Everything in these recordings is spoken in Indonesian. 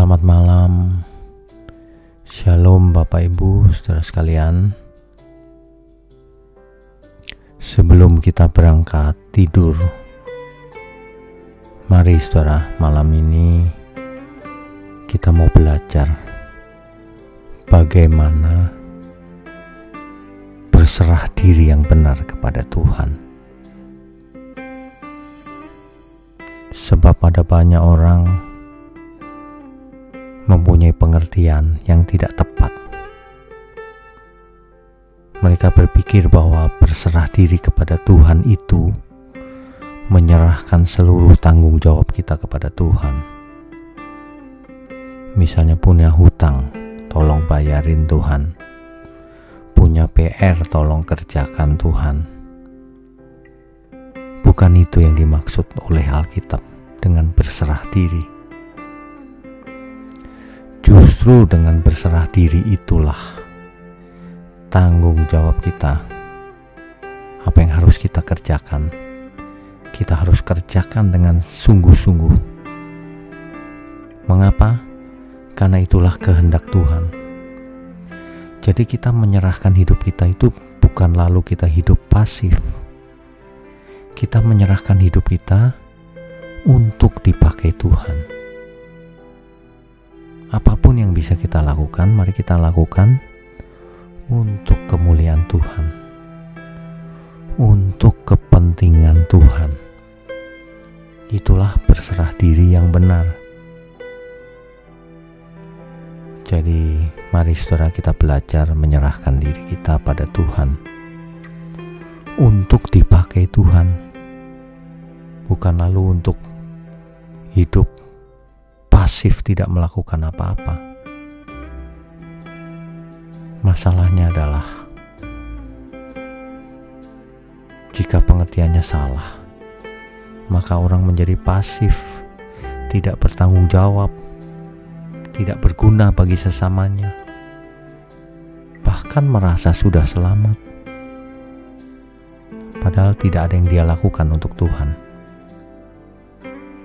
Selamat malam. Shalom Bapak Ibu, Saudara sekalian. Sebelum kita berangkat tidur, mari Saudara, malam ini kita mau belajar bagaimana berserah diri yang benar kepada Tuhan. Sebab ada banyak orang mempunyai pengertian yang tidak tepat. Mereka berpikir bahwa berserah diri kepada Tuhan itu menyerahkan seluruh tanggung jawab kita kepada Tuhan. Misalnya punya hutang, tolong bayarin Tuhan. Punya PR, tolong kerjakan Tuhan. Bukan itu yang dimaksud oleh Alkitab dengan berserah diri Justru dengan berserah diri itulah tanggung jawab kita. Apa yang harus kita kerjakan, kita harus kerjakan dengan sungguh-sungguh. Mengapa? Karena itulah kehendak Tuhan. Jadi, kita menyerahkan hidup kita itu bukan lalu kita hidup pasif. Kita menyerahkan hidup kita untuk dipakai Tuhan apa pun yang bisa kita lakukan, mari kita lakukan untuk kemuliaan Tuhan, untuk kepentingan Tuhan. Itulah berserah diri yang benar. Jadi, mari saudara kita belajar menyerahkan diri kita pada Tuhan untuk dipakai Tuhan, bukan lalu untuk hidup pasif tidak melakukan apa-apa. Masalahnya adalah jika pengertiannya salah, maka orang menjadi pasif, tidak bertanggung jawab, tidak berguna bagi sesamanya, bahkan merasa sudah selamat, padahal tidak ada yang dia lakukan untuk Tuhan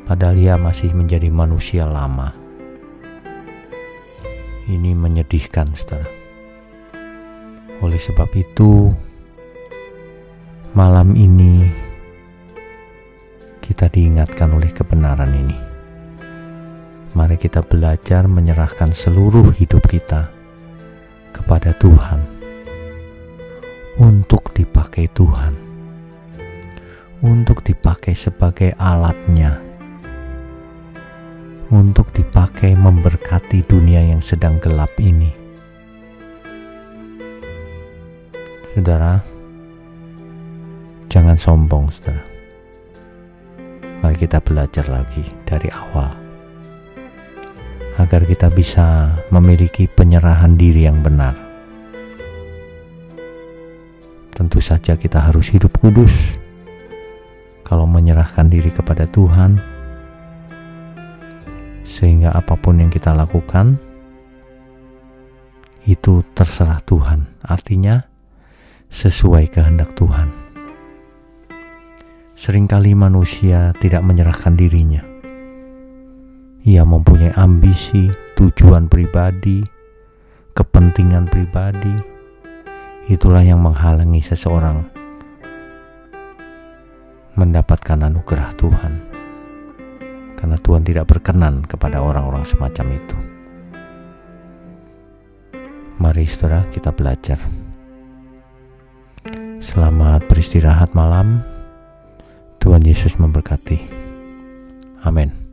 padahal ia masih menjadi manusia lama. Ini menyedihkan, saudara. Oleh sebab itu, malam ini kita diingatkan oleh kebenaran ini. Mari kita belajar menyerahkan seluruh hidup kita kepada Tuhan untuk dipakai Tuhan, untuk dipakai sebagai alatnya untuk dipakai memberkati dunia yang sedang gelap ini. Saudara, jangan sombong, saudara. Mari kita belajar lagi dari awal, agar kita bisa memiliki penyerahan diri yang benar. Tentu saja, kita harus hidup kudus. Kalau menyerahkan diri kepada Tuhan, sehingga apa pun yang kita lakukan itu terserah Tuhan. Artinya sesuai kehendak Tuhan. Seringkali manusia tidak menyerahkan dirinya. Ia mempunyai ambisi, tujuan pribadi, kepentingan pribadi. Itulah yang menghalangi seseorang mendapatkan anugerah Tuhan karena Tuhan tidak berkenan kepada orang-orang semacam itu. Mari saudara kita belajar. Selamat beristirahat malam. Tuhan Yesus memberkati. Amin.